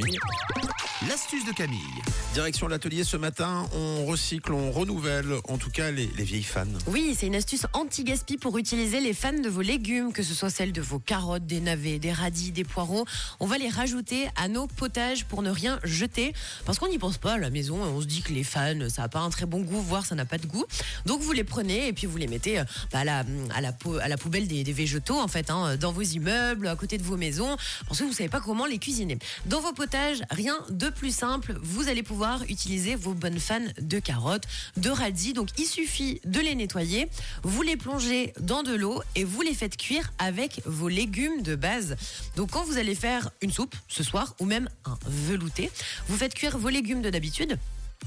Camille. De Camille. Direction l'atelier ce matin, on recycle, on renouvelle, en tout cas les, les vieilles fans. Oui, c'est une astuce anti-gaspi pour utiliser les fans de vos légumes, que ce soit celles de vos carottes, des navets, des radis, des poireaux. On va les rajouter à nos potages pour ne rien jeter. Parce qu'on n'y pense pas à la maison et on se dit que les fans, ça n'a pas un très bon goût, voire ça n'a pas de goût. Donc vous les prenez et puis vous les mettez euh, bah, à, la, à, la, pou- à la poubelle des, des végétaux, en fait, hein, dans vos immeubles, à côté de vos maisons, parce que vous savez pas comment les cuisiner. Dans vos potages, rien de plus Vous allez pouvoir utiliser vos bonnes fans de carottes, de radis. Donc il suffit de les nettoyer, vous les plongez dans de l'eau et vous les faites cuire avec vos légumes de base. Donc quand vous allez faire une soupe ce soir ou même un velouté, vous faites cuire vos légumes de d'habitude.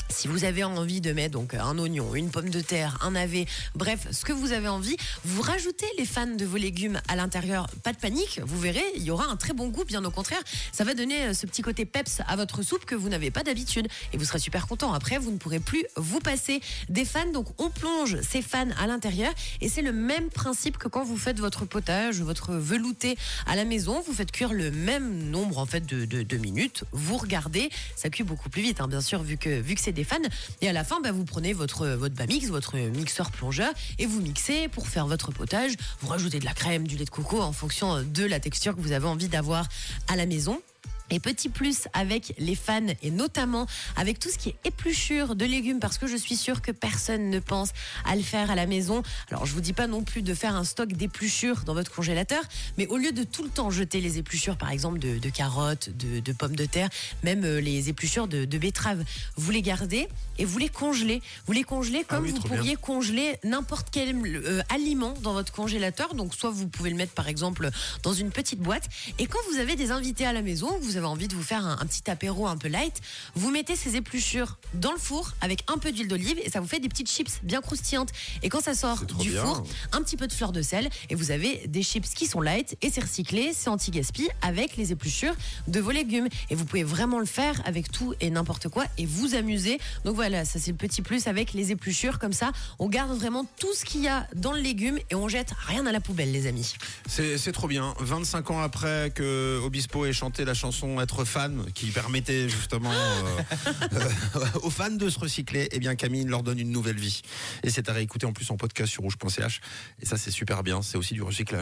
Si vous avez envie de mettre donc un oignon, une pomme de terre, un navet, bref, ce que vous avez envie, vous rajoutez les fans de vos légumes à l'intérieur. Pas de panique, vous verrez, il y aura un très bon goût, bien au contraire. Ça va donner euh, ce petit côté peps à votre soupe que vous n'avez pas d'habitude. Et vous serez super content. Après, vous ne pourrez plus vous passer des fans. Donc, on plonge ces fans à l'intérieur. Et c'est le même principe que quand vous faites votre potage, votre velouté à la maison. Vous faites cuire le même nombre en fait de minutes. Vous regardez, ça cuit beaucoup plus vite, hein, bien sûr, vu que, vu que c'est des fans. Et à la fin, bah, vous prenez votre, votre Bamix, votre mixeur plongeur, et vous mixez pour faire votre potage. Vous rajoutez de la crème, du lait de coco en fonction de la texture que vous avez envie d'avoir à la maison. Et petit plus avec les fans et notamment avec tout ce qui est épluchure de légumes parce que je suis sûre que personne ne pense à le faire à la maison. Alors je vous dis pas non plus de faire un stock d'épluchures dans votre congélateur, mais au lieu de tout le temps jeter les épluchures par exemple de, de carottes, de, de pommes de terre, même euh, les épluchures de, de betteraves, vous les gardez et vous les congelez. Vous les congelez comme oui, vous bien. pourriez congeler n'importe quel euh, aliment dans votre congélateur. Donc soit vous pouvez le mettre par exemple dans une petite boîte et quand vous avez des invités à la maison, vous avez envie de vous faire un, un petit apéro un peu light, vous mettez ces épluchures dans le four avec un peu d'huile d'olive et ça vous fait des petites chips bien croustillantes. Et quand ça sort du bien. four, un petit peu de fleur de sel et vous avez des chips qui sont light et c'est recyclé, c'est anti-gaspi avec les épluchures de vos légumes. Et vous pouvez vraiment le faire avec tout et n'importe quoi et vous amuser. Donc voilà, ça c'est le petit plus avec les épluchures. Comme ça, on garde vraiment tout ce qu'il y a dans le légume et on jette rien à la poubelle, les amis. C'est trop bien. 25 ans après que Obispo ait chanté la chanson Être fan, qui permettait justement euh, aux fans de se recycler, eh bien Camille leur donne une nouvelle vie. Et c'est à réécouter en plus en podcast sur rouge.ch. Et ça c'est super bien, c'est aussi du recyclage.